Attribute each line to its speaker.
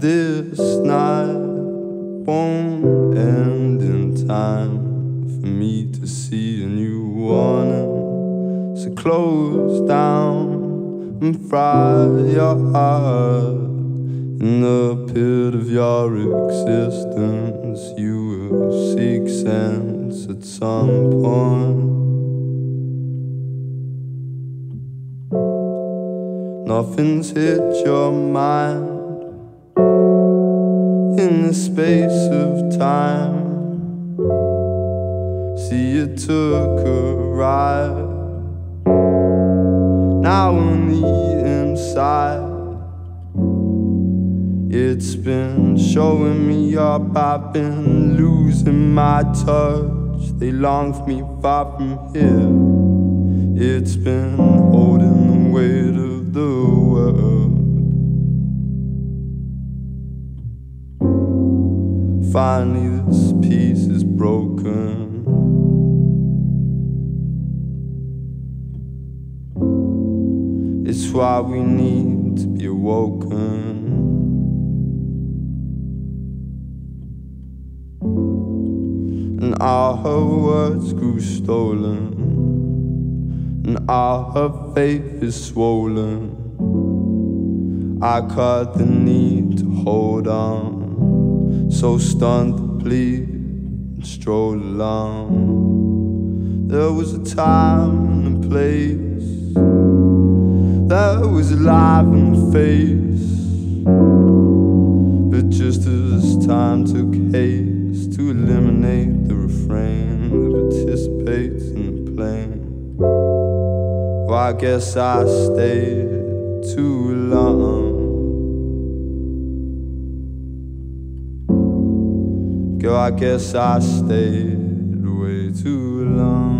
Speaker 1: this night won't end in time for me to see a new warning. So close down and fry your heart in the pit of your existence. You will seek sense at some point. Nothing's hit your mind in the space of time. See, you took a ride. Now on the inside, it's been showing me up. I've been losing my touch. They long for me far from here. It's been holding the weight of the world. Finally, this piece is broken. It's why we need to be awoken. And all her words grew stolen, and all her faith is swollen. I caught the need to hold on, so stunned and stroll along. There was a time and a place that was alive the face. But just as time took haste to eliminate the refrain that participates in the playing, well, I guess I stayed too long. Girl, I guess I stayed way too long.